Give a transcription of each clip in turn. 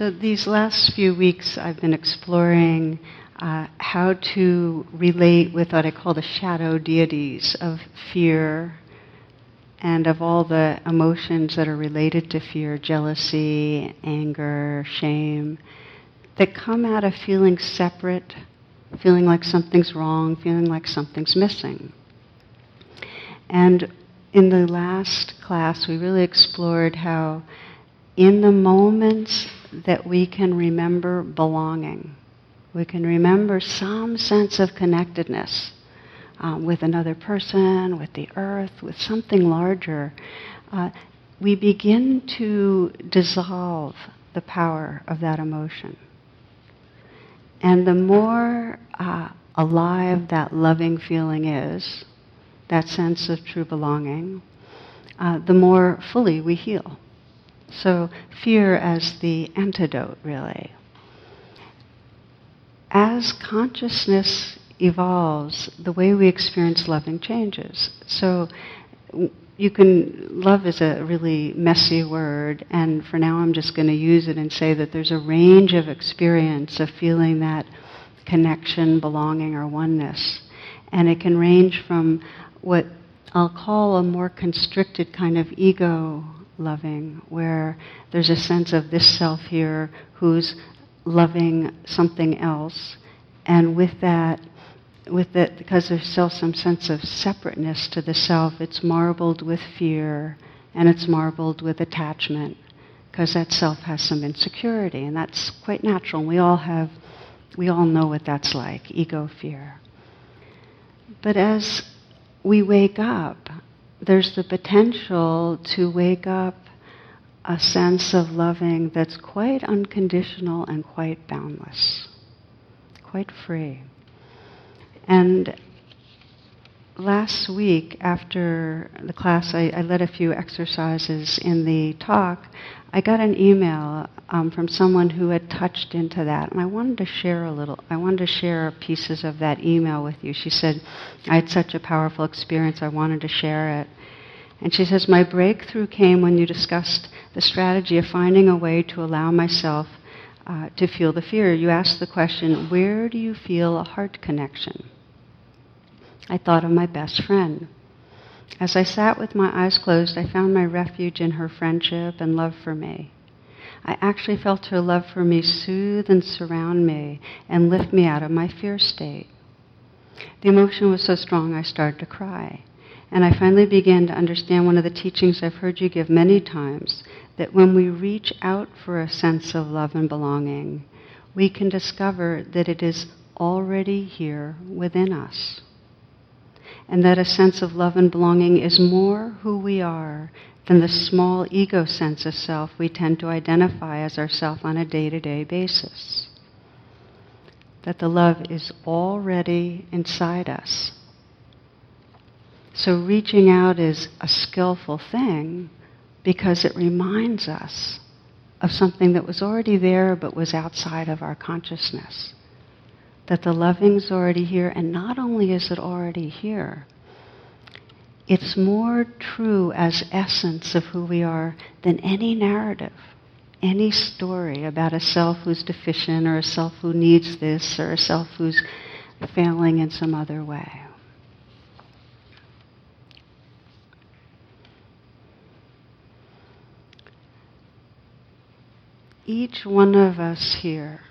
So, these last few weeks, I've been exploring uh, how to relate with what I call the shadow deities of fear and of all the emotions that are related to fear jealousy, anger, shame that come out of feeling separate, feeling like something's wrong, feeling like something's missing. And in the last class, we really explored how, in the moments that we can remember belonging, we can remember some sense of connectedness um, with another person, with the earth, with something larger. Uh, we begin to dissolve the power of that emotion. And the more uh, alive that loving feeling is, that sense of true belonging, uh, the more fully we heal. So, fear as the antidote, really. As consciousness evolves, the way we experience loving changes. So, you can, love is a really messy word, and for now I'm just going to use it and say that there's a range of experience of feeling that connection, belonging, or oneness. And it can range from what I'll call a more constricted kind of ego loving, where there's a sense of this self here who's loving something else, and with that, with it, because there's still some sense of separateness to the self, it's marbled with fear and it's marbled with attachment, because that self has some insecurity, and that's quite natural. We all have, we all know what that's like, ego fear. But as we wake up, there's the potential to wake up a sense of loving that's quite unconditional and quite boundless, quite free. And last week, after the class, I, I, led a few exercises in the talk. I got an email um, from someone who had touched into that, and I wanted to share a little. I wanted to share pieces of that email with you. She said, "I had such a powerful experience. I wanted to share it." And she says, "My breakthrough came when you discussed the strategy of finding a way to allow myself." Uh, to feel the fear, you asked the question, Where do you feel a heart connection? I thought of my best friend. As I sat with my eyes closed, I found my refuge in her friendship and love for me. I actually felt her love for me soothe and surround me and lift me out of my fear state. The emotion was so strong I started to cry. And I finally began to understand one of the teachings I've heard you give many times that when we reach out for a sense of love and belonging, we can discover that it is already here within us and that a sense of love and belonging is more who we are than the small ego sense of self we tend to identify as ourself on a day to day basis. That the love is already inside us. So reaching out is a skillful thing because it reminds us of something that was already there but was outside of our consciousness that the loving's already here, and not only is it already here, it's more true as essence of who we are than any narrative, any story about a self who's deficient or a self who needs this or a self who's failing in some other way. Each one of us here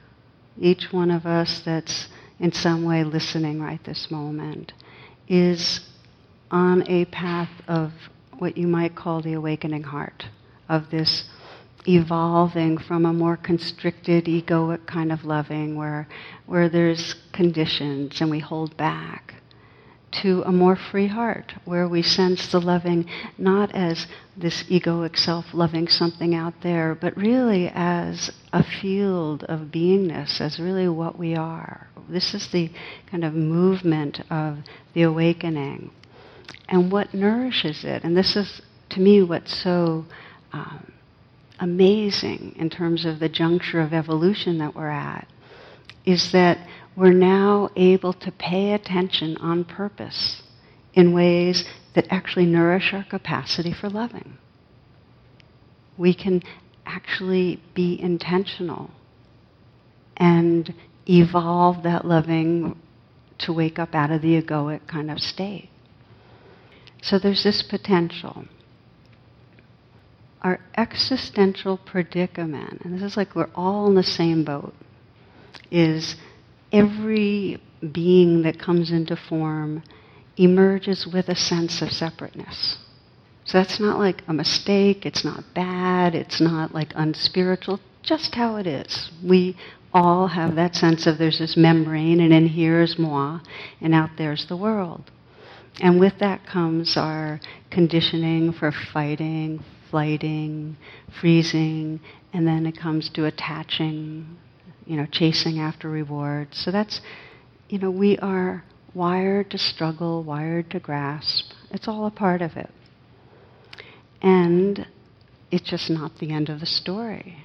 each one of us that's in some way listening right this moment, is on a path of what you might call the awakening heart, of this evolving from a more constricted, egoic kind of loving where, where there's conditions and we hold back to a more free heart where we sense the loving not as this egoic self loving something out there, but really as a field of beingness, as really what we are. This is the kind of movement of the awakening. And what nourishes it, and this is to me what's so um, amazing in terms of the juncture of evolution that we're at, is that we're now able to pay attention on purpose in ways that actually nourish our capacity for loving. We can actually be intentional and evolve that loving to wake up out of the egoic kind of state. So there's this potential. Our existential predicament, and this is like we're all in the same boat, is every being that comes into form emerges with a sense of separateness. So that's not like a mistake, it's not bad, it's not like unspiritual, just how it is. We all have that sense of there's this membrane, and in here is moi, and out there's the world. And with that comes our conditioning for fighting, flighting, freezing, and then it comes to attaching, you know, chasing after rewards. So that's, you know, we are wired to struggle, wired to grasp. It's all a part of it. And it's just not the end of the story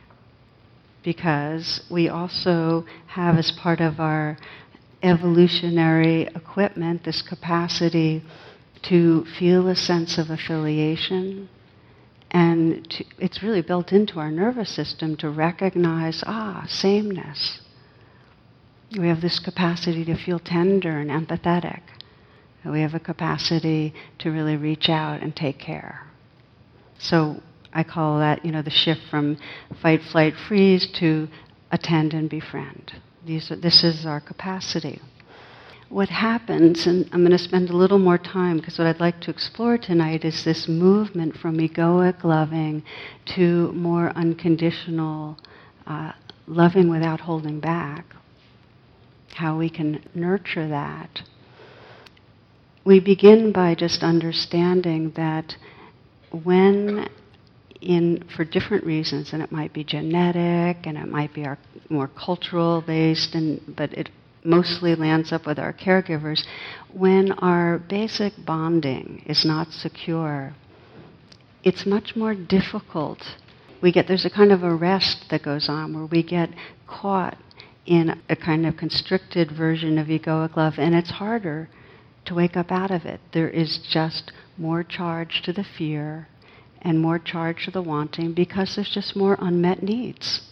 because we also have, as part of our evolutionary equipment, this capacity to feel a sense of affiliation. And to, it's really built into our nervous system to recognize, ah, sameness. We have this capacity to feel tender and empathetic. We have a capacity to really reach out and take care. So I call that, you know, the shift from fight, flight, freeze to attend and befriend. These are, this is our capacity. What happens, and I'm going to spend a little more time because what I'd like to explore tonight is this movement from egoic loving to more unconditional uh, loving without holding back. How we can nurture that. We begin by just understanding that when in for different reasons, and it might be genetic, and it might be our more cultural based, and but it mostly lands up with our caregivers. When our basic bonding is not secure, it's much more difficult. We get there's a kind of arrest that goes on where we get caught in a kind of constricted version of egoic love, and it's harder to wake up out of it. There is just more charge to the fear and more charge to the wanting because there's just more unmet needs.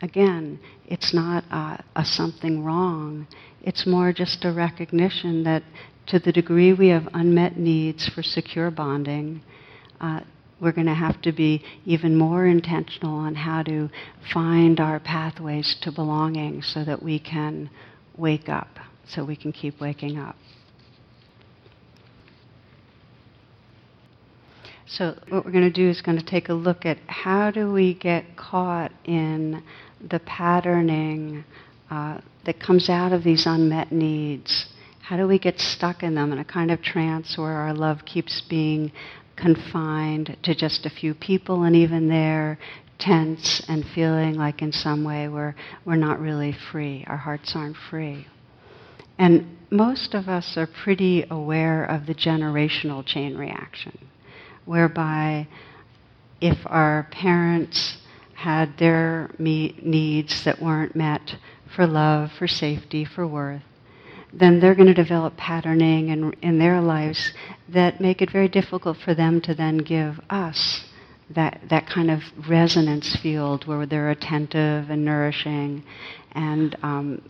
Again, it's not a, a something wrong. It's more just a recognition that to the degree we have unmet needs for secure bonding, uh, we're going to have to be even more intentional on how to find our pathways to belonging so that we can wake up, so we can keep waking up. So what we're going to do is going to take a look at how do we get caught in the patterning uh, that comes out of these unmet needs. How do we get stuck in them in a kind of trance where our love keeps being confined to just a few people and even there tense and feeling like in some way we're, we're not really free, our hearts aren't free. And most of us are pretty aware of the generational chain reaction whereby if our parents had their me- needs that weren't met for love, for safety, for worth, then they're going to develop patterning in, in their lives that make it very difficult for them to then give us that, that kind of resonance field where they're attentive and nourishing and um,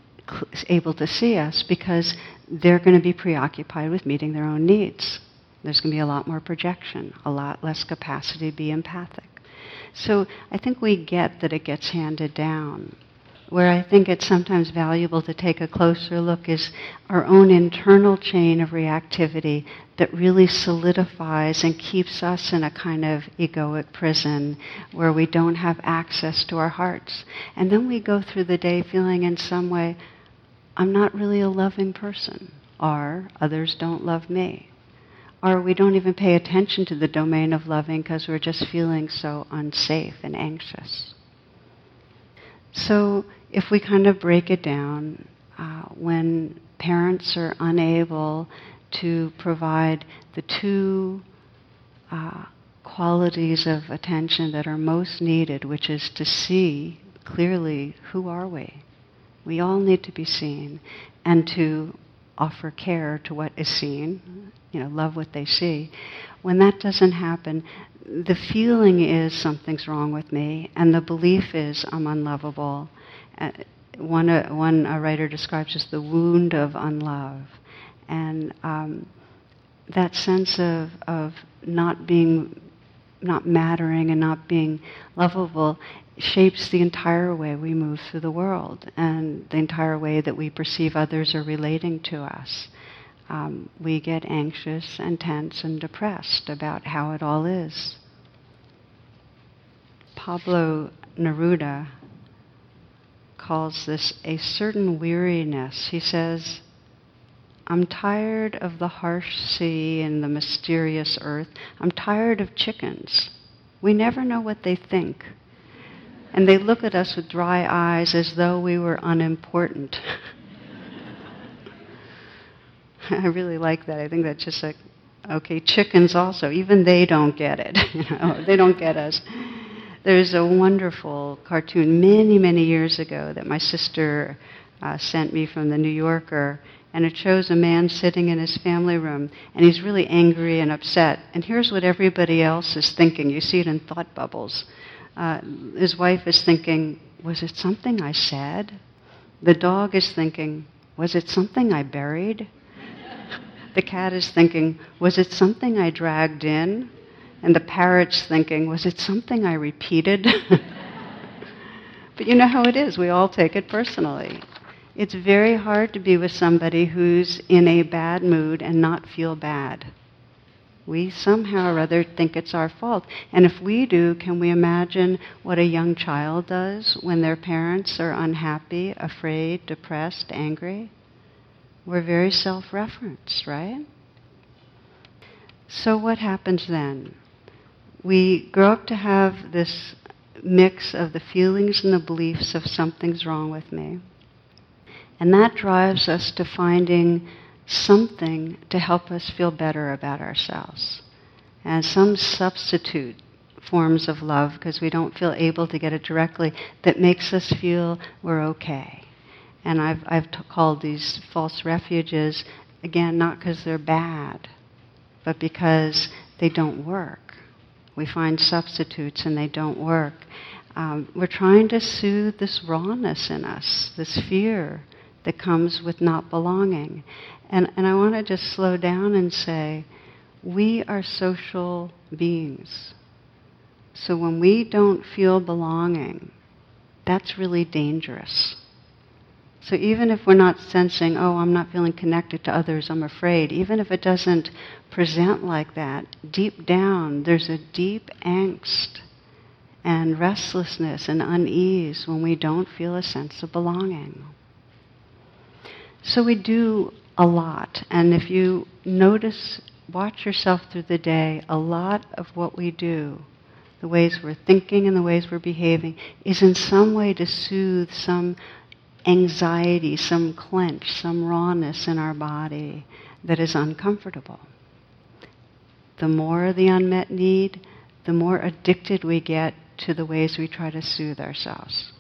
able to see us because they're going to be preoccupied with meeting their own needs. There's going to be a lot more projection, a lot less capacity to be empathic. So I think we get that it gets handed down. Where I think it's sometimes valuable to take a closer look is our own internal chain of reactivity that really solidifies and keeps us in a kind of egoic prison where we don't have access to our hearts. And then we go through the day feeling in some way, I'm not really a loving person, or others don't love me or we don't even pay attention to the domain of loving because we're just feeling so unsafe and anxious. So, if we kind of break it down, uh, when parents are unable to provide the two uh, qualities of attention that are most needed, which is to see clearly who are we. We all need to be seen, and to offer care to what is seen, you know, love what they see. When that doesn't happen, the feeling is something's wrong with me, and the belief is I'm unlovable. Uh, one uh, one writer describes as the wound of unlove, and um, that sense of of not being, not mattering, and not being lovable shapes the entire way we move through the world and the entire way that we perceive others are relating to us. Um, we get anxious and tense and depressed about how it all is. Pablo Neruda calls this a certain weariness. He says, I'm tired of the harsh sea and the mysterious earth. I'm tired of chickens. We never know what they think. And they look at us with dry eyes as though we were unimportant. I really like that. I think that's just like, okay, chickens also, even they don't get it. you know, they don't get us. There's a wonderful cartoon many, many years ago that my sister uh, sent me from the New Yorker, and it shows a man sitting in his family room, and he's really angry and upset. And here's what everybody else is thinking. You see it in thought bubbles. Uh, his wife is thinking, Was it something I said? The dog is thinking, Was it something I buried? the cat is thinking, Was it something I dragged in? And the parrot's thinking, was it something I repeated? but you know how it is. We all take it personally. It's very hard to be with somebody who's in a bad mood and not feel bad. We somehow or other think it's our fault. And if we do, can we imagine what a young child does when their parents are unhappy, afraid, depressed, angry? We're very self referenced, right? So, what happens then? we grow up to have this mix of the feelings and the beliefs of something's wrong with me. And that drives us to finding something to help us feel better about ourselves. And some substitute forms of love, because we don't feel able to get it directly, that makes us feel we're okay. And I've, I've t- called these false refuges, again, not because they're bad, but because they don't work. We find substitutes and they don't work. Um, we're trying to soothe this rawness in us, this fear that comes with not belonging. And, and I want to just slow down and say, we are social beings. So when we don't feel belonging, that's really dangerous. So even if we're not sensing, oh, I'm not feeling connected to others, I'm afraid, even if it doesn't present like that, deep down there's a deep angst and restlessness and unease when we don't feel a sense of belonging. So we do a lot, and if you notice, watch yourself through the day, a lot of what we do, the ways we're thinking and the ways we're behaving, is in some way to soothe some anxiety, some clench, some rawness in our body that is uncomfortable. The more the unmet need, the more addicted we get to the ways we try to soothe ourselves.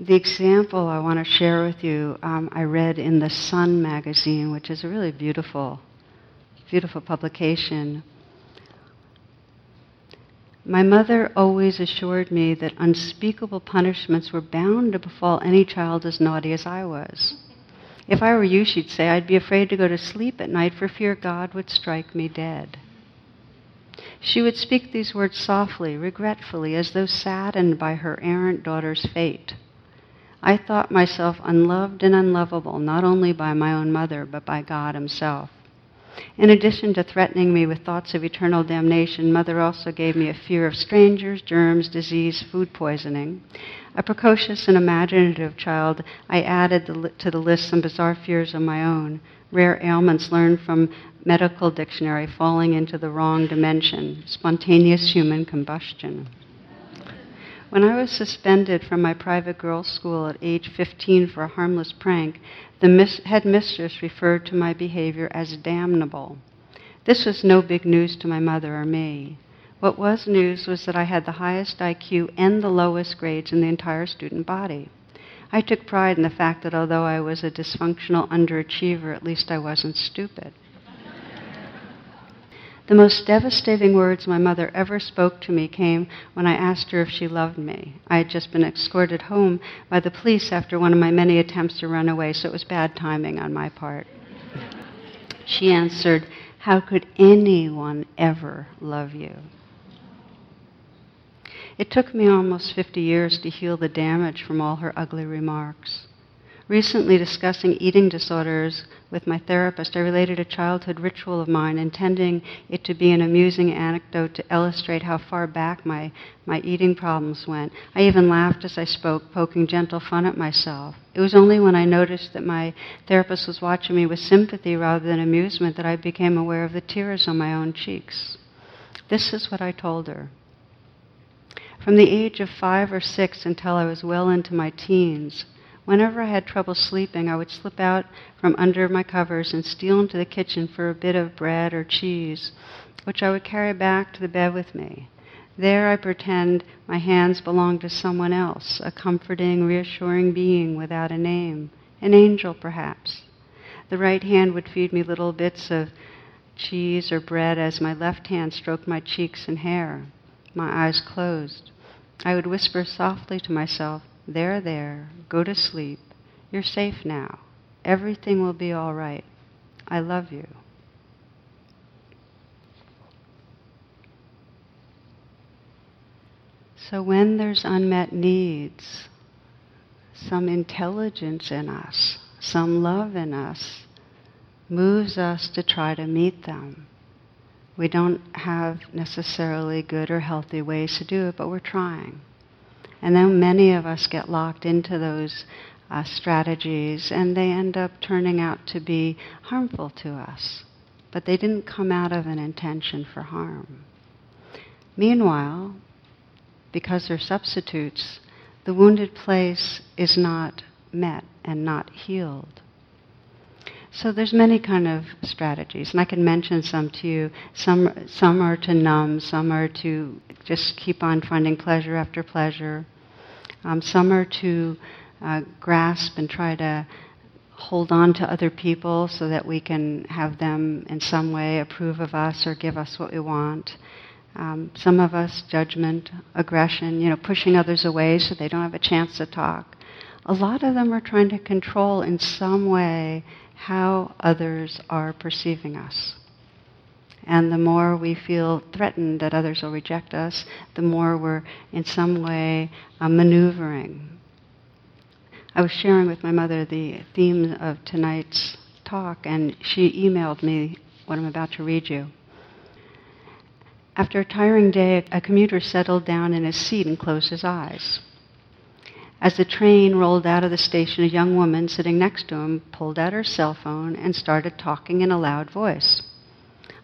The example I want to share with you, um, I read in the Sun magazine, which is a really beautiful, beautiful publication my mother always assured me that unspeakable punishments were bound to befall any child as naughty as I was. If I were you, she'd say, I'd be afraid to go to sleep at night for fear God would strike me dead. She would speak these words softly, regretfully, as though saddened by her errant daughter's fate. I thought myself unloved and unlovable, not only by my own mother, but by God Himself. In addition to threatening me with thoughts of eternal damnation, Mother also gave me a fear of strangers, germs, disease, food poisoning. A precocious and imaginative child, I added to the list some bizarre fears of my own, rare ailments learned from medical dictionary falling into the wrong dimension, spontaneous human combustion. When I was suspended from my private girls' school at age 15 for a harmless prank, the mis- head mistress referred to my behavior as damnable. This was no big news to my mother or me. What was news was that I had the highest IQ and the lowest grades in the entire student body. I took pride in the fact that although I was a dysfunctional underachiever, at least I wasn't stupid. The most devastating words my mother ever spoke to me came when I asked her if she loved me. I had just been escorted home by the police after one of my many attempts to run away, so it was bad timing on my part. She answered, How could anyone ever love you? It took me almost 50 years to heal the damage from all her ugly remarks. Recently, discussing eating disorders with my therapist, I related a childhood ritual of mine, intending it to be an amusing anecdote to illustrate how far back my, my eating problems went. I even laughed as I spoke, poking gentle fun at myself. It was only when I noticed that my therapist was watching me with sympathy rather than amusement that I became aware of the tears on my own cheeks. This is what I told her. From the age of five or six until I was well into my teens, Whenever I had trouble sleeping, I would slip out from under my covers and steal into the kitchen for a bit of bread or cheese, which I would carry back to the bed with me. There I pretend my hands belong to someone else, a comforting, reassuring being without a name, an angel perhaps. The right hand would feed me little bits of cheese or bread as my left hand stroked my cheeks and hair, my eyes closed. I would whisper softly to myself, there, there. Go to sleep. You're safe now. Everything will be all right. I love you. So when there's unmet needs, some intelligence in us, some love in us, moves us to try to meet them. We don't have necessarily good or healthy ways to do it, but we're trying. And then many of us get locked into those uh, strategies and they end up turning out to be harmful to us. But they didn't come out of an intention for harm. Meanwhile, because they're substitutes, the wounded place is not met and not healed. So there's many kind of strategies, and I can mention some to you. Some some are to numb, some are to just keep on finding pleasure after pleasure. Um, some are to uh, grasp and try to hold on to other people so that we can have them in some way approve of us or give us what we want. Um, some of us, judgment, aggression, you know, pushing others away so they don't have a chance to talk. A lot of them are trying to control in some way how others are perceiving us. And the more we feel threatened that others will reject us, the more we're in some way uh, maneuvering. I was sharing with my mother the theme of tonight's talk, and she emailed me what I'm about to read you. After a tiring day, a commuter settled down in his seat and closed his eyes. As the train rolled out of the station, a young woman sitting next to him pulled out her cell phone and started talking in a loud voice.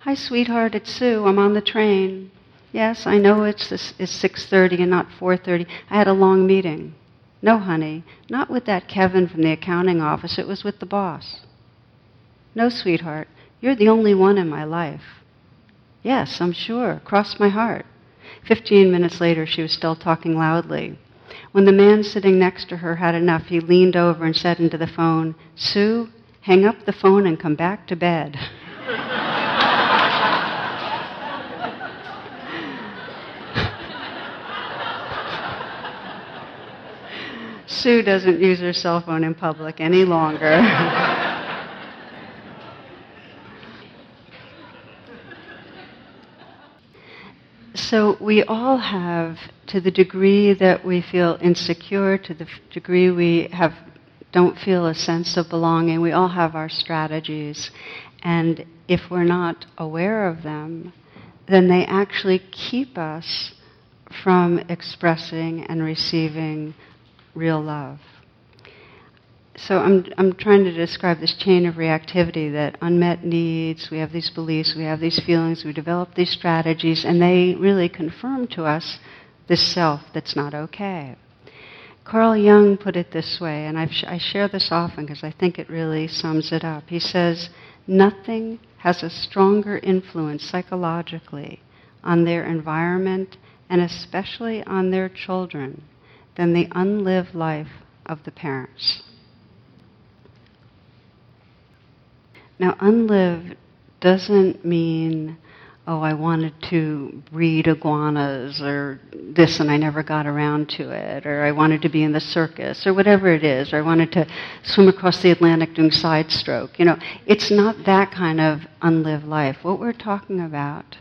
Hi, sweetheart, it's Sue. I'm on the train. Yes, I know it's, it's 6.30 and not 4.30. I had a long meeting. No, honey, not with that Kevin from the accounting office. It was with the boss. No, sweetheart, you're the only one in my life. Yes, I'm sure. Cross my heart. Fifteen minutes later, she was still talking loudly. When the man sitting next to her had enough, he leaned over and said into the phone, Sue, hang up the phone and come back to bed. Sue doesn't use her cell phone in public any longer. So we all have, to the degree that we feel insecure, to the degree we have don't feel a sense of belonging, we all have our strategies. And if we're not aware of them, then they actually keep us from expressing and receiving real love so I'm, I'm trying to describe this chain of reactivity that unmet needs, we have these beliefs, we have these feelings, we develop these strategies, and they really confirm to us this self that's not okay. Carl Jung put it this way, and I've, i share this often because I think it really sums it up. He says, Nothing has a stronger influence psychologically on their environment and especially on their children than the unlived life of the parents. Now, unlived doesn't mean oh, I wanted to breed iguanas or this and I never got around to it, or I wanted to be in the circus, or whatever it is, or I wanted to swim across the Atlantic doing side stroke. You know, it's not that kind of unlived life. What we're talking about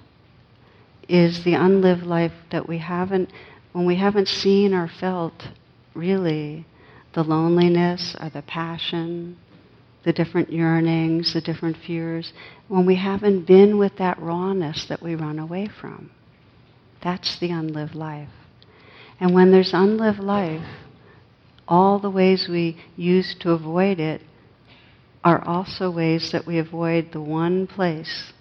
is the unlived life that we haven't, when we haven't seen or felt really the loneliness or the passion, the different yearnings, the different fears, when we haven't been with that rawness that we run away from. That's the unlived life. And when there's unlived life, all the ways we use to avoid it are also ways that we avoid the one place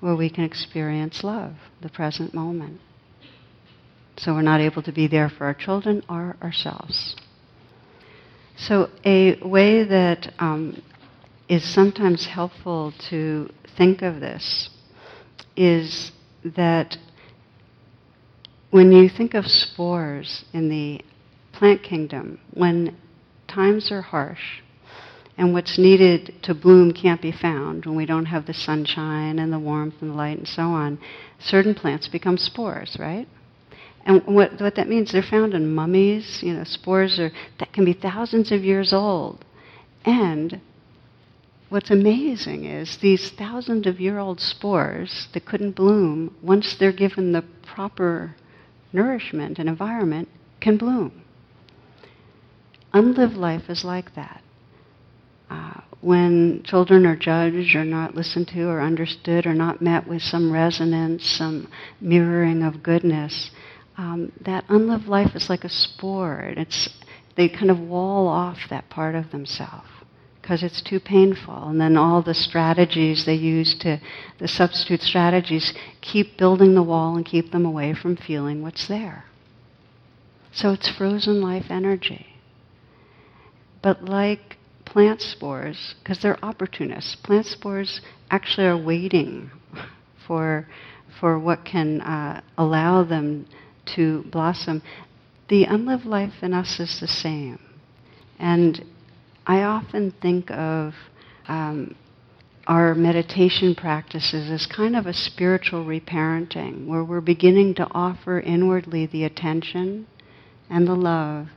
where we can experience love, the present moment. So we're not able to be there for our children or ourselves. So a way that um, is sometimes helpful to think of this is that when you think of spores in the plant kingdom, when times are harsh and what's needed to bloom can't be found, when we don't have the sunshine and the warmth and the light and so on, certain plants become spores, right? And what, what that means, they're found in mummies. You know, spores are that can be thousands of years old, and what's amazing is these thousands of year old spores that couldn't bloom, once they're given the proper nourishment and environment, can bloom. Unlived life is like that. Uh, when children are judged or not listened to or understood or not met with some resonance, some mirroring of goodness, um, that unlived life is like a spore. It's, they kind of wall off that part of themselves because it's too painful. And then all the strategies they use to, the substitute strategies, keep building the wall and keep them away from feeling what's there. So it's frozen life energy. But like plant spores, because they're opportunists, plant spores actually are waiting for, for what can uh, allow them to blossom. The unlived life in us is the same. And I often think of um, our meditation practices as kind of a spiritual reparenting, where we're beginning to offer inwardly the attention and the love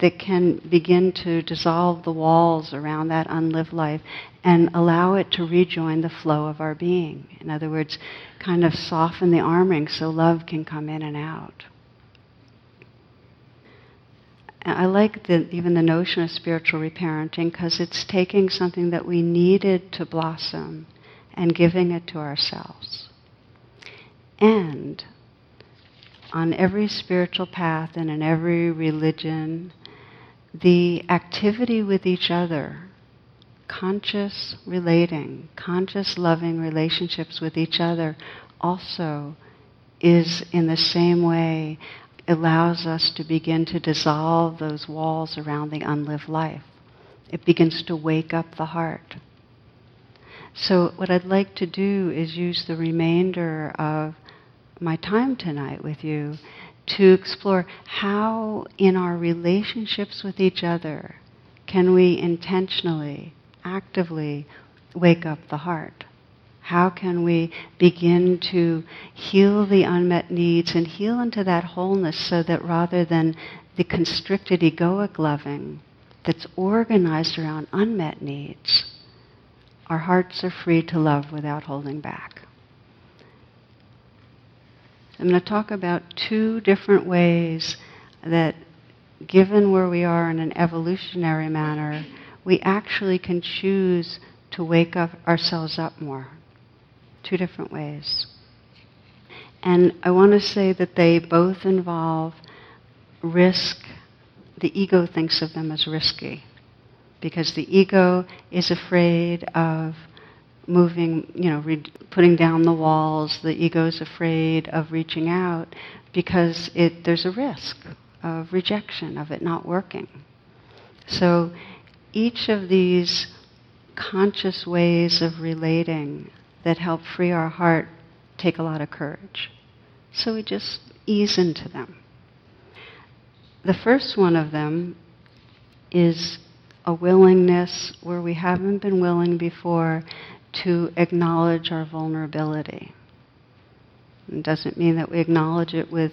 that can begin to dissolve the walls around that unlived life and allow it to rejoin the flow of our being. In other words, kind of soften the armoring so love can come in and out. I like the, even the notion of spiritual reparenting because it's taking something that we needed to blossom and giving it to ourselves. And on every spiritual path and in every religion, the activity with each other, conscious relating, conscious loving relationships with each other, also is in the same way allows us to begin to dissolve those walls around the unlived life. It begins to wake up the heart. So, what I'd like to do is use the remainder of my time tonight with you to explore how, in our relationships with each other, can we intentionally, actively wake up the heart. How can we begin to heal the unmet needs and heal into that wholeness so that rather than the constricted egoic loving that's organized around unmet needs, our hearts are free to love without holding back. I'm going to talk about two different ways that, given where we are in an evolutionary manner, we actually can choose to wake up ourselves up more two different ways. And I want to say that they both involve risk. The ego thinks of them as risky because the ego is afraid of moving, you know, re- putting down the walls. The ego is afraid of reaching out because it, there's a risk of rejection, of it not working. So each of these conscious ways of relating that help free our heart take a lot of courage. So we just ease into them. The first one of them is a willingness where we haven't been willing before to acknowledge our vulnerability. It doesn't mean that we acknowledge it with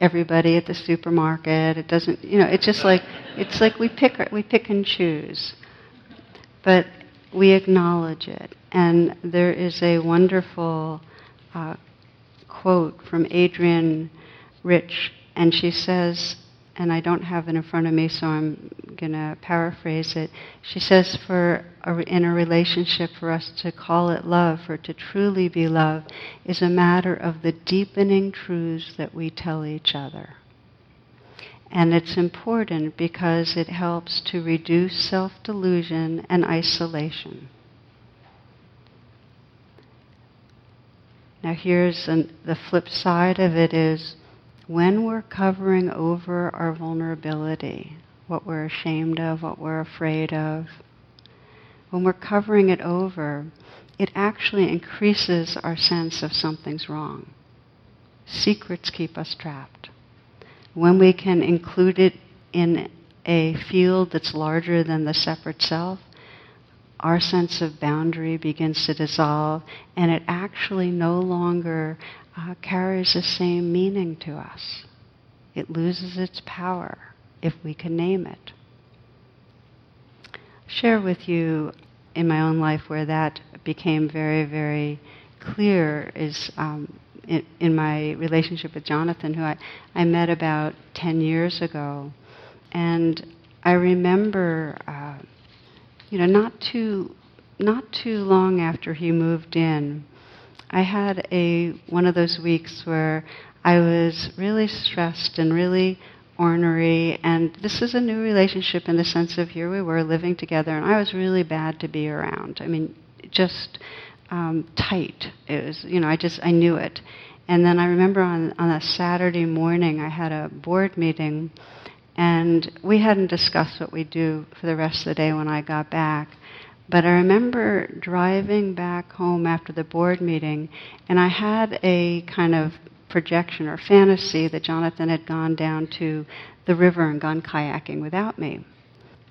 everybody at the supermarket. It doesn't, you know, it's just like it's like we pick we pick and choose, but we acknowledge it. And there is a wonderful uh, quote from Adrienne Rich, and she says, and I don't have it in front of me, so I'm going to paraphrase it. She says, for a, in a relationship, for us to call it love, for to truly be love, is a matter of the deepening truths that we tell each other. And it's important because it helps to reduce self delusion and isolation. Now, here's an, the flip side of it is when we're covering over our vulnerability, what we're ashamed of, what we're afraid of, when we're covering it over, it actually increases our sense of something's wrong. Secrets keep us trapped. When we can include it in a field that's larger than the separate self, our sense of boundary begins to dissolve, and it actually no longer uh, carries the same meaning to us. It loses its power if we can name it. Share with you in my own life where that became very, very clear is um, in, in, my relationship with Jonathan, who I, I met about 10 years ago. And I remember, uh, you know, not too, not too long after he moved in, I had a one of those weeks where I was really stressed and really ornery, and this is a new relationship in the sense of here we were living together, and I was really bad to be around. I mean, just um, tight. It was, you know, I just I knew it. And then I remember on on a Saturday morning, I had a board meeting, and we hadn't discussed what we'd do for the rest of the day when I got back. But I remember driving back home after the board meeting, and I had a kind of projection or fantasy that Jonathan had gone down to the river and gone kayaking without me.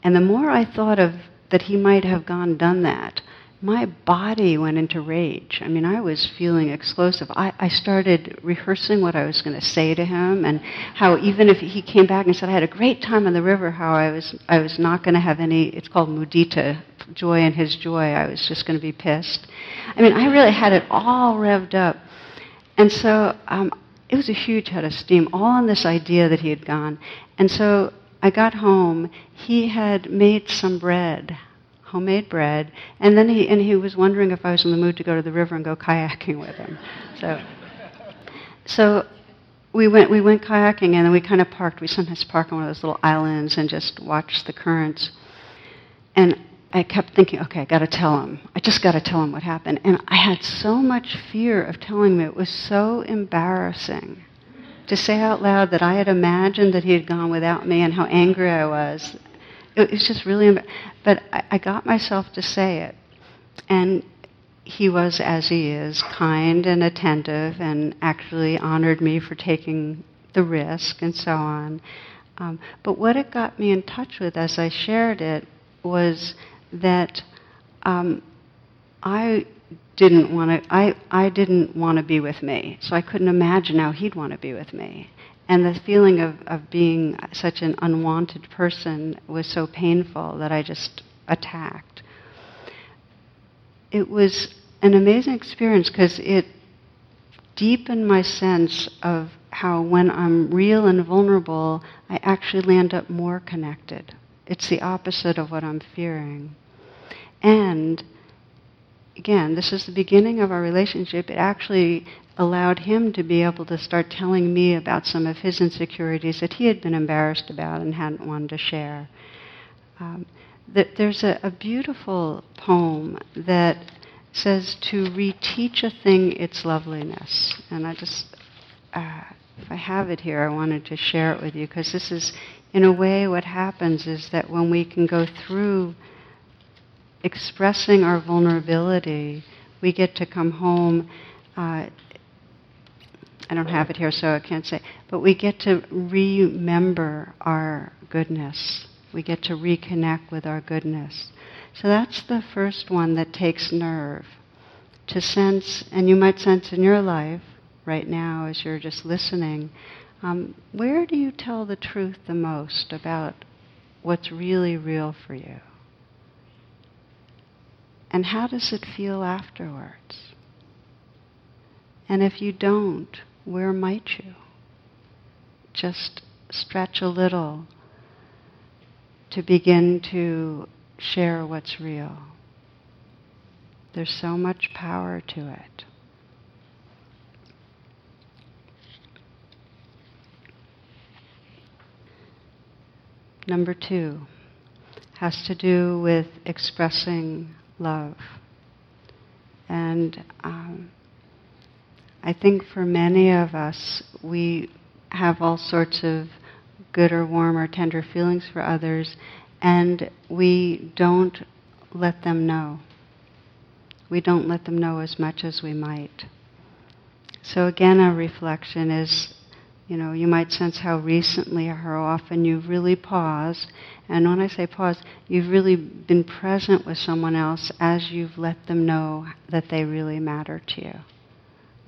And the more I thought of that he might have gone done that, my body went into rage. I mean, I was feeling explosive. I, I started rehearsing what I was going to say to him, and how even if he came back and said I had a great time on the river, how I was I was not going to have any. It's called mudita, joy in his joy. I was just going to be pissed. I mean, I really had it all revved up, and so um, it was a huge head of steam, all on this idea that he had gone. And so I got home. He had made some bread homemade bread, and then he and he was wondering if I was in the mood to go to the river and go kayaking with him. So, so we went we went kayaking, and then we kind of parked. We sometimes park on one of those little islands and just watch the currents. And I kept thinking, okay, I got to tell him. I just got to tell him what happened. And I had so much fear of telling him. It was so embarrassing to say out loud that I had imagined that he had gone without me and how angry I was it was just really, but I, I got myself to say it. And he was, as he is, kind and attentive and actually honored me for taking the risk and so on. Um, but what it got me in touch with as I shared it was that um, I didn't want to. I I didn't want to be with me, so I couldn't imagine how he'd want to be with me. And the feeling of, of being such an unwanted person was so painful that I just attacked. It was an amazing experience because it deepened my sense of how when I'm real and vulnerable, I actually land up more connected. It's the opposite of what I'm fearing. And again, this is the beginning of our relationship. It actually allowed him to be able to start telling me about some of his insecurities that he had been embarrassed about and hadn't wanted to share. Um, there's a, a beautiful poem that says to reteach a thing its loveliness. And I just, uh, if I have it here, I wanted to share it with you because this is, in a way, what happens is that when we can go through expressing our vulnerability, we get to come home uh, I don't have it here, so I can't say. But we get to remember our goodness. We get to reconnect with our goodness. So that's the first one that takes nerve. To sense, and you might sense in your life, right now as you're just listening. Um, where do you tell the truth the most about what's really real for you? And how does it feel afterwards? And if you don't, where might you? Just stretch a little to begin to share what's real. There's so much power to it. Number two has to do with expressing love. And um, I think for many of us, we have all sorts of good or warm or tender feelings for others, and we don't let them know. We don't let them know as much as we might. So again, a reflection is, you know, you might sense how recently or how often you've really paused. And when I say pause, you've really been present with someone else as you've let them know that they really matter to you.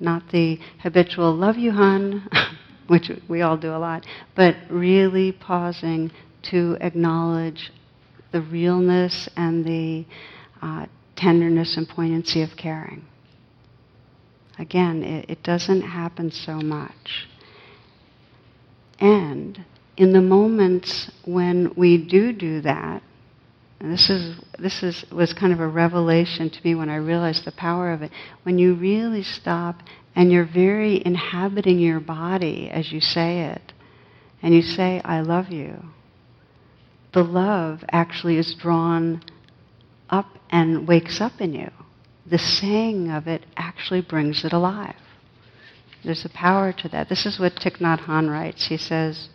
Not the habitual, love you, hon, which we all do a lot, but really pausing to acknowledge the realness and the uh, tenderness and poignancy of caring. Again, it, it doesn't happen so much. And in the moments when we do do that, and this is this is was kind of a revelation to me when I realized the power of it. When you really stop and you're very inhabiting your body as you say it, and you say, "I love you," the love actually is drawn up and wakes up in you. The saying of it actually brings it alive. There's a power to that. This is what Thich Nhat Hanh writes. He says,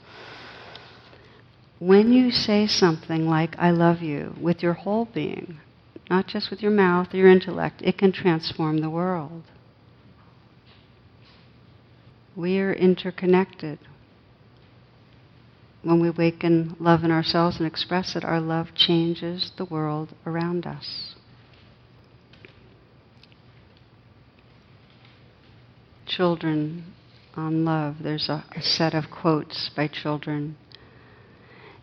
when you say something like, I love you, with your whole being, not just with your mouth or your intellect, it can transform the world. We are interconnected. When we awaken love in ourselves and express it, our love changes the world around us. Children on love, there's a, a set of quotes by children.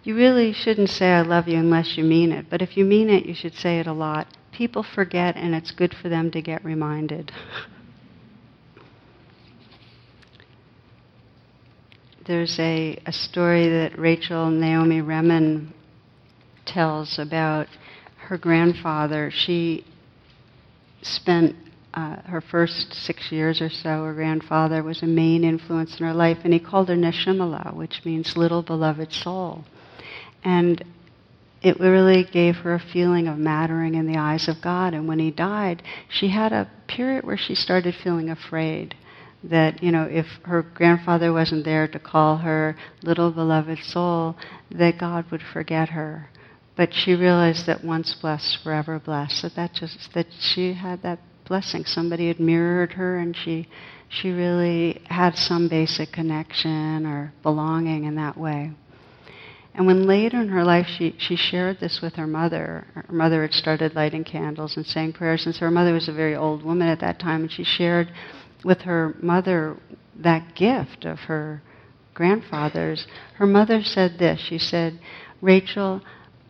You really shouldn't say I love you unless you mean it, but if you mean it, you should say it a lot. People forget, and it's good for them to get reminded. there's a, a story that Rachel Naomi Remen tells about her grandfather. She spent uh, her first six years or so, her grandfather was a main influence in her life, and he called her Neshimala, which means little beloved soul. And it really gave her a feeling of mattering in the eyes of God. And when he died, she had a period where she started feeling afraid that, you know, if her grandfather wasn't there to call her little beloved soul, that God would forget her. But she realized that once blessed, forever blessed. That that just that she had that blessing. Somebody had mirrored her, and she she really had some basic connection or belonging in that way. And when later in her life she, she shared this with her mother, her mother had started lighting candles and saying prayers, and so her mother was a very old woman at that time, and she shared with her mother that gift of her grandfather's, her mother said this. She said, Rachel,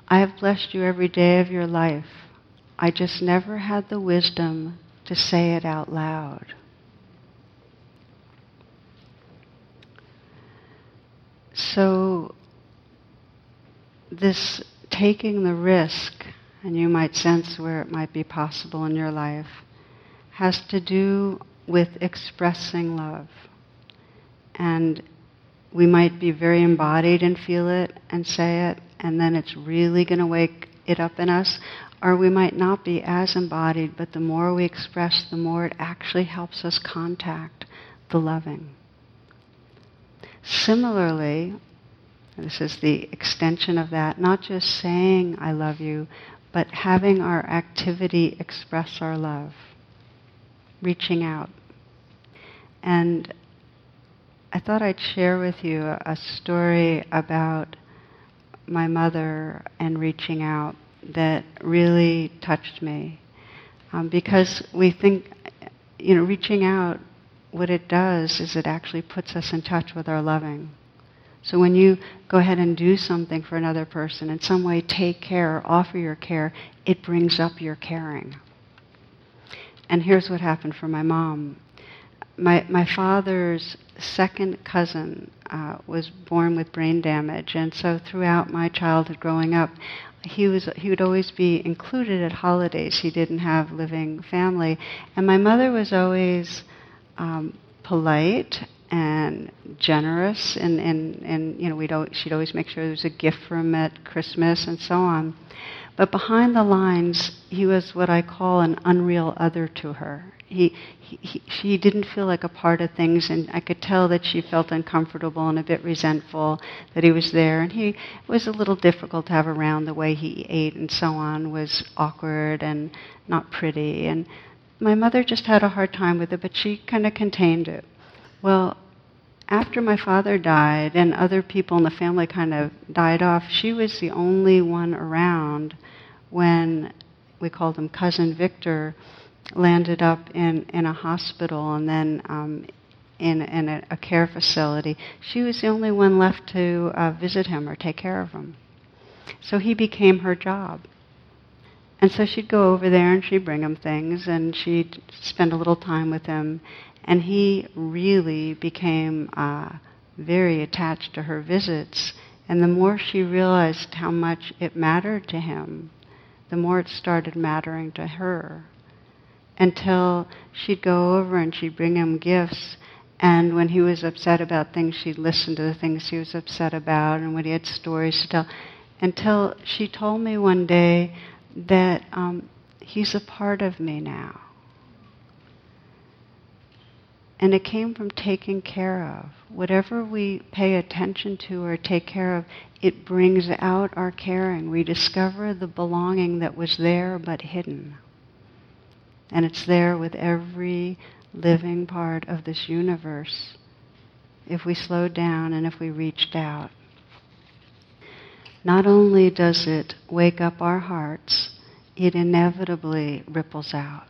I have blessed you every day of your life. I just never had the wisdom to say it out loud. So, this taking the risk, and you might sense where it might be possible in your life, has to do with expressing love. And we might be very embodied and feel it and say it, and then it's really going to wake it up in us. Or we might not be as embodied, but the more we express, the more it actually helps us contact the loving. Similarly, this is the extension of that, not just saying, I love you, but having our activity express our love reaching out. And I thought I'd share with you a, story about my mother and reaching out that really touched me. Um, because we think, you know, reaching out what it does is it actually puts us in touch with our loving. So when you go ahead and do something for another person, in some way take care, offer your care, it brings up your caring. And here's what happened for my mom. My, my father's second cousin uh, was born with brain damage, and so throughout my childhood growing up, he was he would always be included at holidays. He didn't have living family, and my mother was always um, polite and generous, and, and, and you know we'd always, she'd always make sure there was a gift for him at Christmas and so on. But behind the lines, he was what I call an unreal other to her. He, he, she didn't feel like a part of things, and I could tell that she felt uncomfortable and a bit resentful that he was there. And he was a little difficult to have around. The way he ate and so on was awkward and not pretty. And my mother just had a hard time with it, but she kind of contained it. Well, after my father died and other people in the family kind of died off, she was the only one around when we called him cousin Victor landed up in, in a hospital and then um, in, in a, a, care facility. She was the only one left to uh, visit him or take care of him. So he became her job. And so she'd go over there and she'd bring him things and she'd spend a little time with him. And he really became uh, very attached to her visits. And the more she realized how much it mattered to him, the more it started mattering to her. Until she'd go over and she'd bring him gifts. And when he was upset about things, she'd listen to the things he was upset about and when he had stories to tell. Until she told me one day, that um, He's a part of me now. And it came from taking care of. Whatever we pay attention to or take care of, it brings out our caring. We discover the belonging that was there but hidden. And it's there with every living part of this universe if we slow down and if we reached out not only does it wake up our hearts, it inevitably ripples out.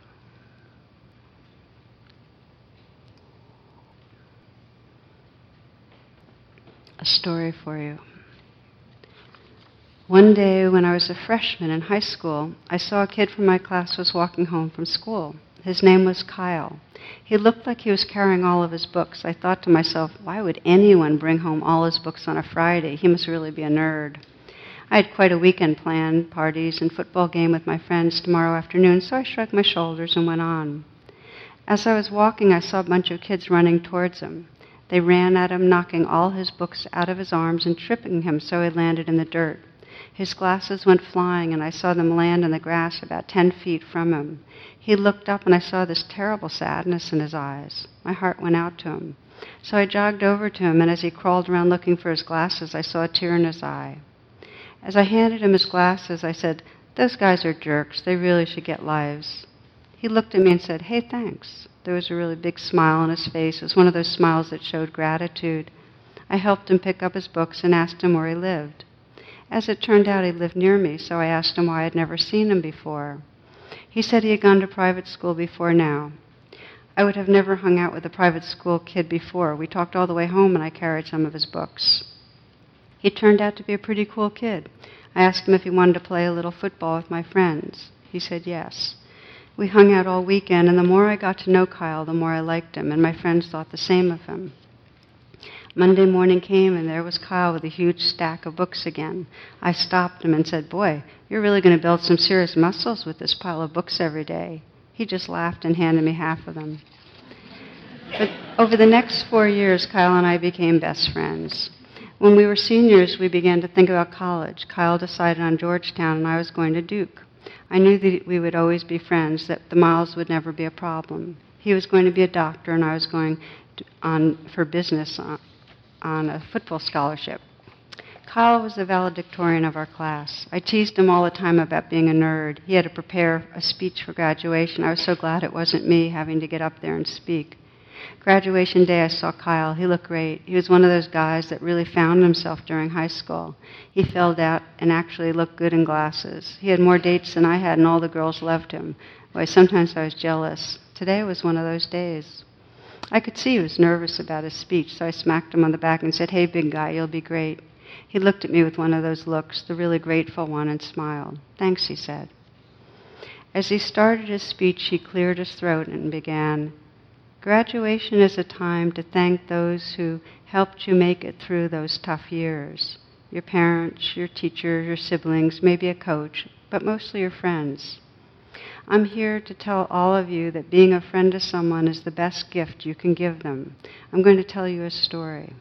A story for you. One day when I was a freshman in high school, I saw a kid from my class was walking home from school. His name was Kyle. He looked like he was carrying all of his books. I thought to myself, why would anyone bring home all his books on a Friday? He must really be a nerd. I had quite a weekend planned, parties and football game with my friends tomorrow afternoon, so I shrugged my shoulders and went on. As I was walking, I saw a bunch of kids running towards him. They ran at him, knocking all his books out of his arms and tripping him so he landed in the dirt. His glasses went flying, and I saw them land in the grass about ten feet from him. He looked up, and I saw this terrible sadness in his eyes. My heart went out to him. So I jogged over to him, and as he crawled around looking for his glasses, I saw a tear in his eye. As I handed him his glasses, I said, Those guys are jerks. They really should get lives. He looked at me and said, Hey, thanks. There was a really big smile on his face. It was one of those smiles that showed gratitude. I helped him pick up his books and asked him where he lived. As it turned out, he lived near me, so I asked him why I had never seen him before. He said he had gone to private school before now. I would have never hung out with a private school kid before. We talked all the way home, and I carried some of his books. He turned out to be a pretty cool kid. I asked him if he wanted to play a little football with my friends. He said yes. We hung out all weekend, and the more I got to know Kyle, the more I liked him, and my friends thought the same of him. Monday morning came, and there was Kyle with a huge stack of books again. I stopped him and said, Boy, you're really going to build some serious muscles with this pile of books every day. He just laughed and handed me half of them. But over the next four years, Kyle and I became best friends. When we were seniors, we began to think about college. Kyle decided on Georgetown, and I was going to Duke. I knew that we would always be friends, that the miles would never be a problem. He was going to be a doctor, and I was going to, on for business on, on a football scholarship. Kyle was the valedictorian of our class. I teased him all the time about being a nerd. He had to prepare a speech for graduation. I was so glad it wasn't me having to get up there and speak. Graduation day, I saw Kyle. He looked great. He was one of those guys that really found himself during high school. He filled out and actually looked good in glasses. He had more dates than I had, and all the girls loved him. Why, sometimes I was jealous. Today was one of those days. I could see he was nervous about his speech, so I smacked him on the back and said, Hey, big guy, you'll be great. He looked at me with one of those looks, the really grateful one, and smiled. Thanks, he said. As he started his speech, he cleared his throat and began Graduation is a time to thank those who helped you make it through those tough years your parents, your teachers, your siblings, maybe a coach, but mostly your friends. I'm here to tell all of you that being a friend to someone is the best gift you can give them. I'm going to tell you a story.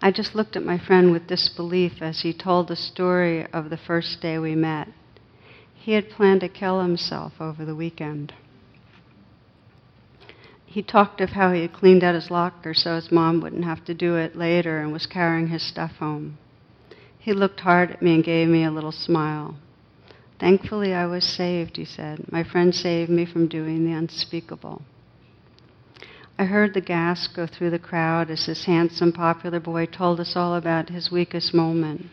I just looked at my friend with disbelief as he told the story of the first day we met. He had planned to kill himself over the weekend. He talked of how he had cleaned out his locker so his mom wouldn't have to do it later and was carrying his stuff home. He looked hard at me and gave me a little smile. Thankfully, I was saved, he said. My friend saved me from doing the unspeakable. I heard the gasp go through the crowd as this handsome, popular boy told us all about his weakest moment.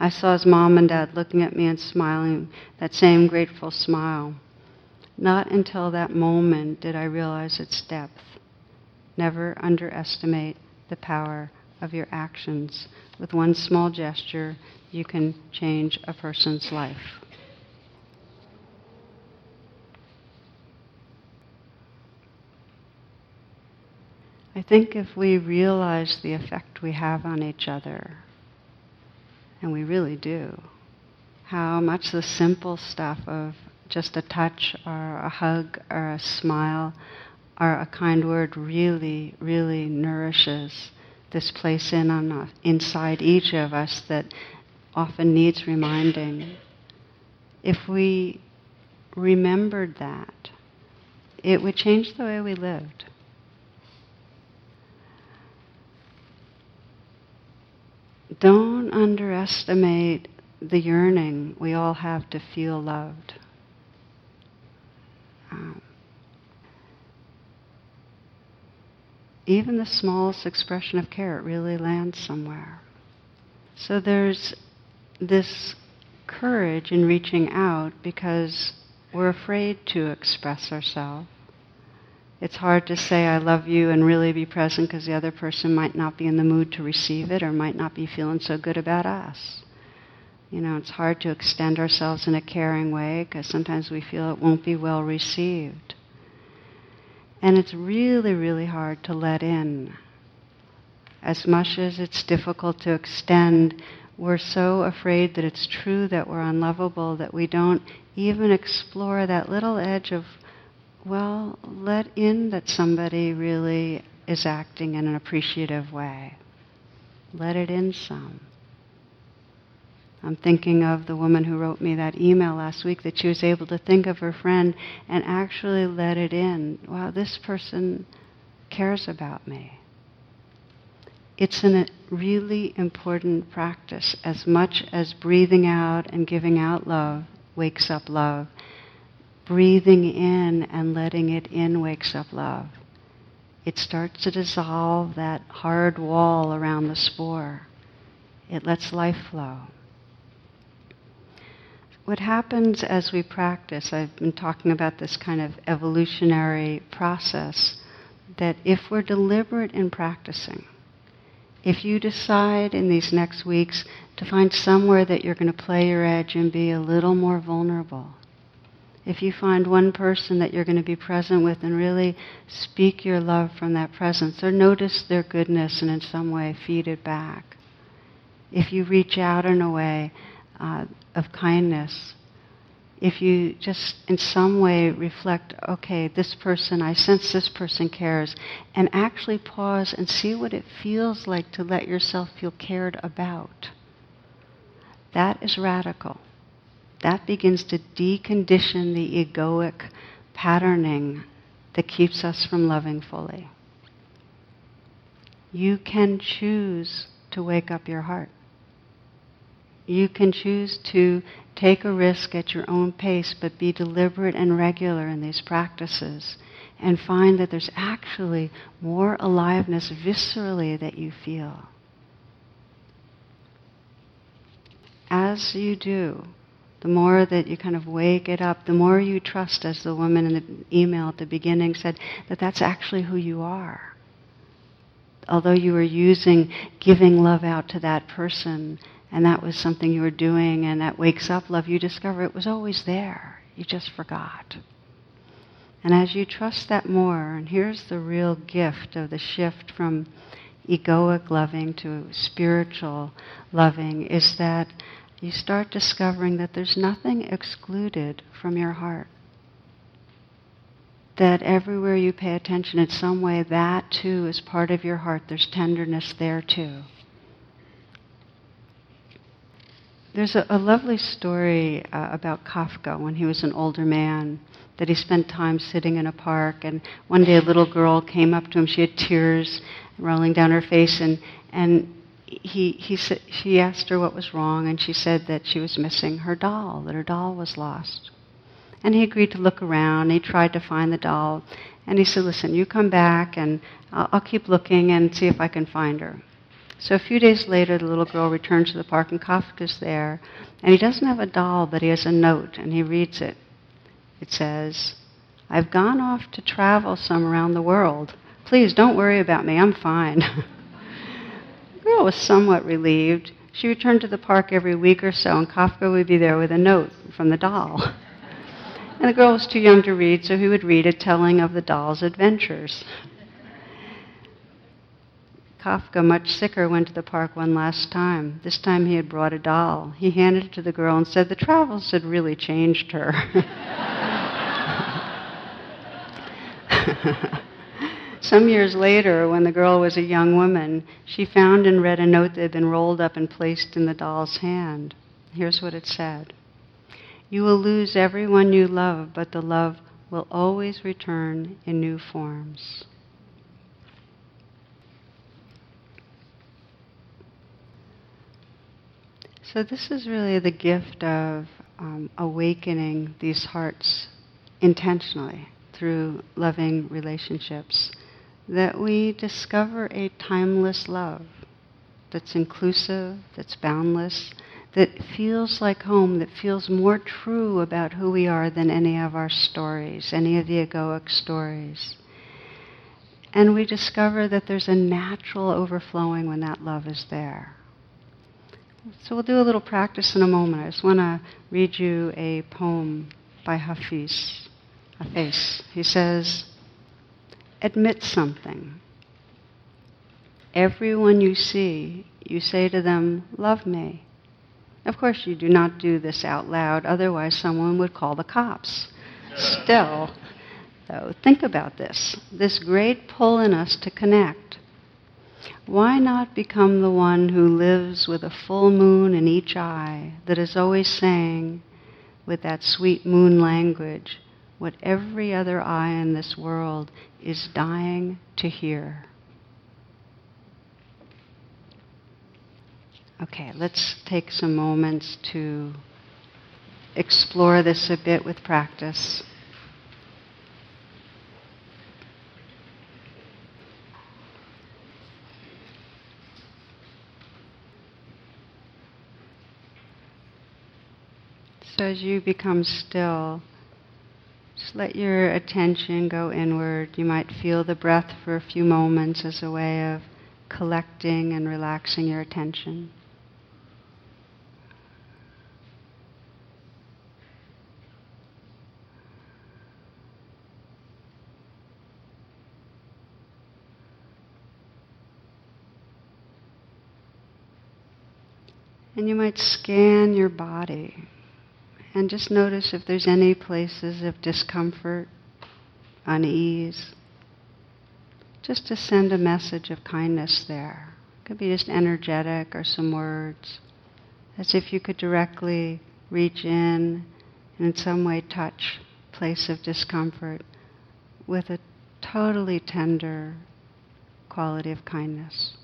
I saw his mom and dad looking at me and smiling, that same grateful smile. Not until that moment did I realize its depth. Never underestimate the power of your actions. With one small gesture, you can change a person's life. I think if we realize the effect we have on each other, and we really do, how much the simple stuff of just a touch or a hug or a smile or a kind word really, really nourishes this place in on inside each of us that often needs reminding. If we remembered that, it would change the way we lived. don't underestimate the yearning we all have to feel loved. Um, even the smallest expression of care, it really lands somewhere. So there's this courage in reaching out because we're afraid to express ourselves it's hard to say I love you and really be present because the other person might not be in the mood to receive it or might not be feeling so good about us. You know, it's hard to extend ourselves in a caring way because sometimes we feel it won't be well received. And it's really, really hard to let in. As much as it's difficult to extend, we're so afraid that it's true that we're unlovable that we don't even explore that little edge of well, let in that somebody really is acting in an appreciative way. Let it in some. I'm thinking of the woman who wrote me that email last week that she was able to think of her friend and actually let it in. Wow, this person cares about me. It's a uh, really important practice as much as breathing out and giving out love wakes up love breathing in and letting it in wakes up love. It starts to dissolve that hard wall around the spore. It lets life flow. What happens as we practice, I've been talking about this kind of evolutionary process, that if we're deliberate in practicing, if you decide in these next weeks to find somewhere that you're going to play your edge and be a little more vulnerable, if you find one person that you're going to be present with and really speak your love from that presence or notice their goodness and in some way feed it back. If you reach out in a way uh, of kindness, if you just in some way reflect, okay, this person, I sense this person cares, and actually pause and see what it feels like to let yourself feel cared about. That is radical that begins to decondition the egoic patterning that keeps us from loving fully. You can choose to wake up your heart. You can choose to take a risk at your own pace, but be deliberate and regular in these practices and find that there's actually more aliveness viscerally that you feel. As you do, the more that you kind of wake it up, the more you trust, as the woman in the email at the beginning said, that that's actually who you are. Although you were using giving love out to that person, and that was something you were doing, and that wakes up love, you discover it was always there. You just forgot. And as you trust that more, and here's the real gift of the shift from egoic loving to spiritual loving, is that you start discovering that there's nothing excluded from your heart. That everywhere you pay attention in some way, that too is part of your heart. There's tenderness there too. There's a, a lovely story uh, about Kafka when he was an older man that he spent time sitting in a park. And one day a little girl came up to him. She had tears rolling down her face, and, and he, he, he asked her what was wrong, and she said that she was missing her doll, that her doll was lost. And he agreed to look around. He tried to find the doll. And he said, Listen, you come back, and I'll, I'll keep looking and see if I can find her. So a few days later, the little girl returns to the park, and Kafka's there. And he doesn't have a doll, but he has a note, and he reads it. It says, I've gone off to travel some around the world. Please don't worry about me, I'm fine. The girl was somewhat relieved. She returned to the park every week or so, and Kafka would be there with a note from the doll. And the girl was too young to read, so he would read it telling of the doll's adventures. Kafka, much sicker, went to the park one last time. This time he had brought a doll. He handed it to the girl and said the travels had really changed her. Some years later, when the girl was a young woman, she found and read a note that had been rolled up and placed in the doll's hand. Here's what it said You will lose everyone you love, but the love will always return in new forms. So, this is really the gift of um, awakening these hearts intentionally through loving relationships that we discover a timeless love that's inclusive, that's boundless, that feels like home, that feels more true about who we are than any of our stories, any of the egoic stories. And we discover that there's a natural overflowing when that love is there. So we'll do a little practice in a moment. I just want to read you a poem by Hafiz. Hafiz. He says, admit something. Everyone you see, you say to them, Love me. Of course, you do not do this out loud, otherwise, someone would call the cops. Still, though, think about this this great pull in us to connect. Why not become the one who lives with a full moon in each eye that is always saying, with that sweet moon language, what every other eye in this world is dying to hear. Okay, let's take some moments to explore this a bit with practice. As you become still, just let your attention go inward. You might feel the breath for a few moments as a way of collecting and relaxing your attention. And you might scan your body. And just notice if there's any places of discomfort, unease. Just to send a message of kindness there. It could be just energetic or some words. As if you could directly reach in and in some way touch place of discomfort with a totally tender quality of kindness.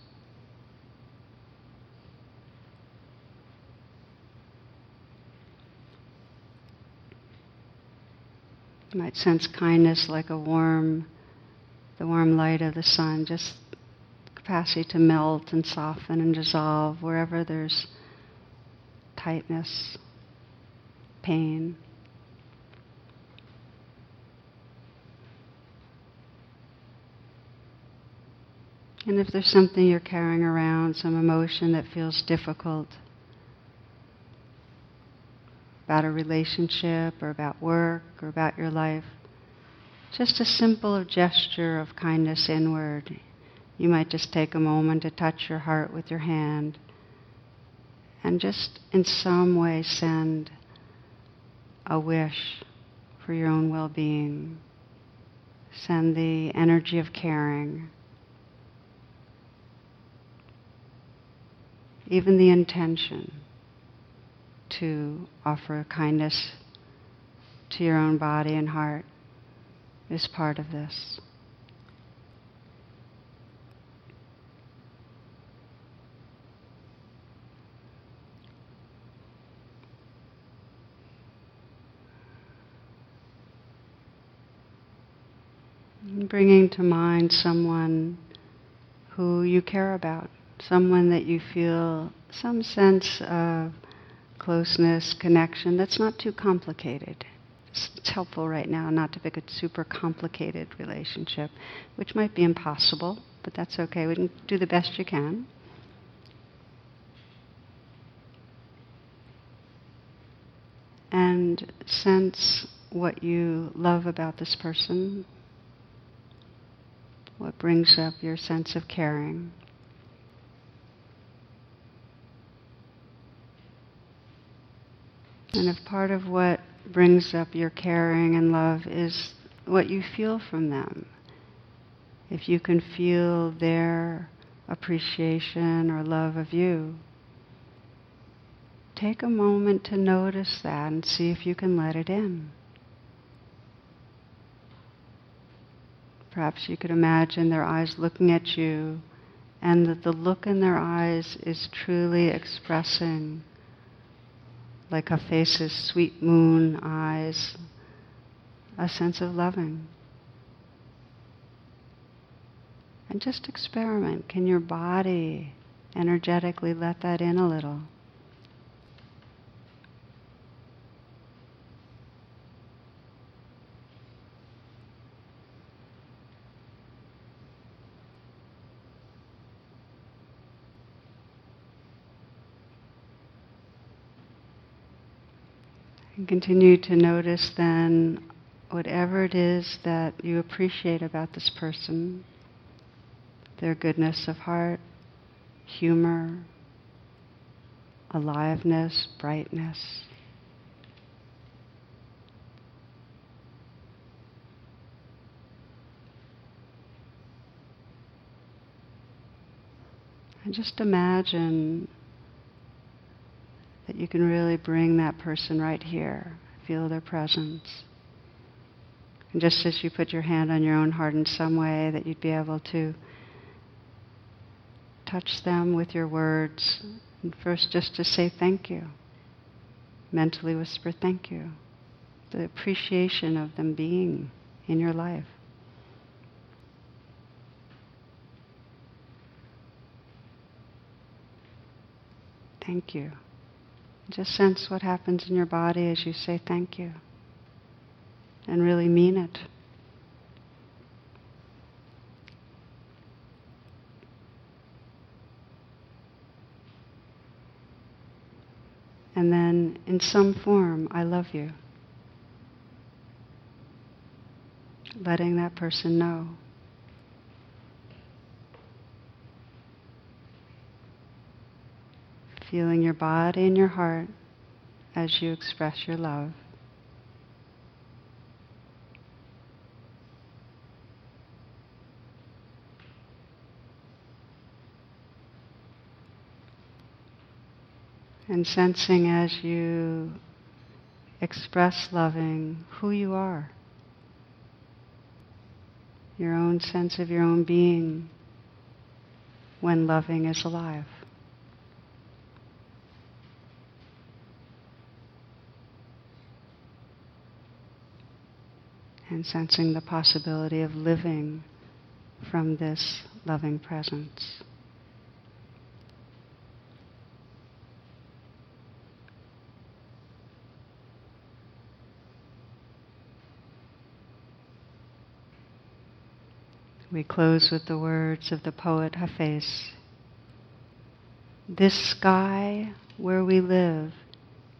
You might sense kindness like a warm, the warm light of the sun, just capacity to melt and soften and dissolve wherever there's tightness. pain. And if there's something you're carrying around, some emotion that feels difficult about a relationship or about work or about your life, just a simple gesture of kindness inward. You might just take a moment to touch your heart with your hand and just in some way send a wish for your own well being. Send the energy of caring. even the intention to offer kindness to your own body and heart is part of this. Bringing to mind someone who you care about someone that you feel some sense of closeness, connection that's not too complicated. It's helpful right now not to pick a super complicated relationship, which might be impossible, but that's okay. We can do the best you can. And sense what you love about this person, what brings up your sense of caring. And if part of what brings up your caring and love is what you feel from them, if you can feel their appreciation or love of you, take a moment to notice that and see if you can let it in. Perhaps you could imagine their eyes looking at you and that the look in their eyes is truly expressing like Hafiz's sweet moon eyes, a sense of loving. And just experiment. Can your body energetically let that in a little? And continue to notice then whatever it is that you appreciate about this person, their goodness of heart, humor, aliveness, brightness. And just imagine that you can really bring that person right here, feel their presence. And just as you put your hand on your own heart in some way, that you'd be able to touch them with your words. And first, just to say thank you. Mentally whisper thank you. The appreciation of them being in your life. Thank you. Just sense what happens in your body as you say thank you. And really mean it. And then, in some form, I love you. Letting that person know. Feeling your body and your heart as you express your love. And sensing as you express loving who you are, your own sense of your own being when loving is alive. and sensing the possibility of living from this loving presence. We close with the words of the poet Hafiz. This sky where we live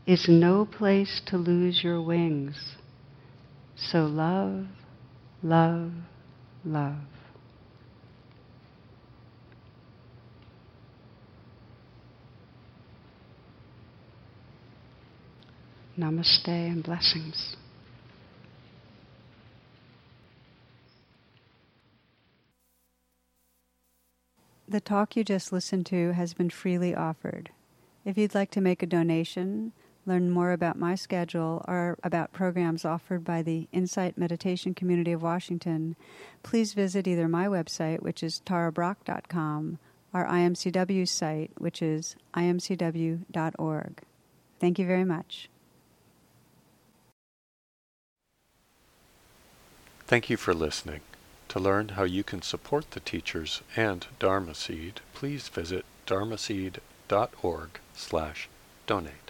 is no place to lose your wings. So love, love, love. Namaste and blessings. The talk you just listened to has been freely offered. If you'd like to make a donation, learn more about my schedule, or about programs offered by the Insight Meditation Community of Washington, please visit either my website, which is tarabrach.com, or IMCW's site, which is imcw.org. Thank you very much. Thank you for listening. To learn how you can support the teachers and Dharma Seed, please visit dharmaseed.org slash donate.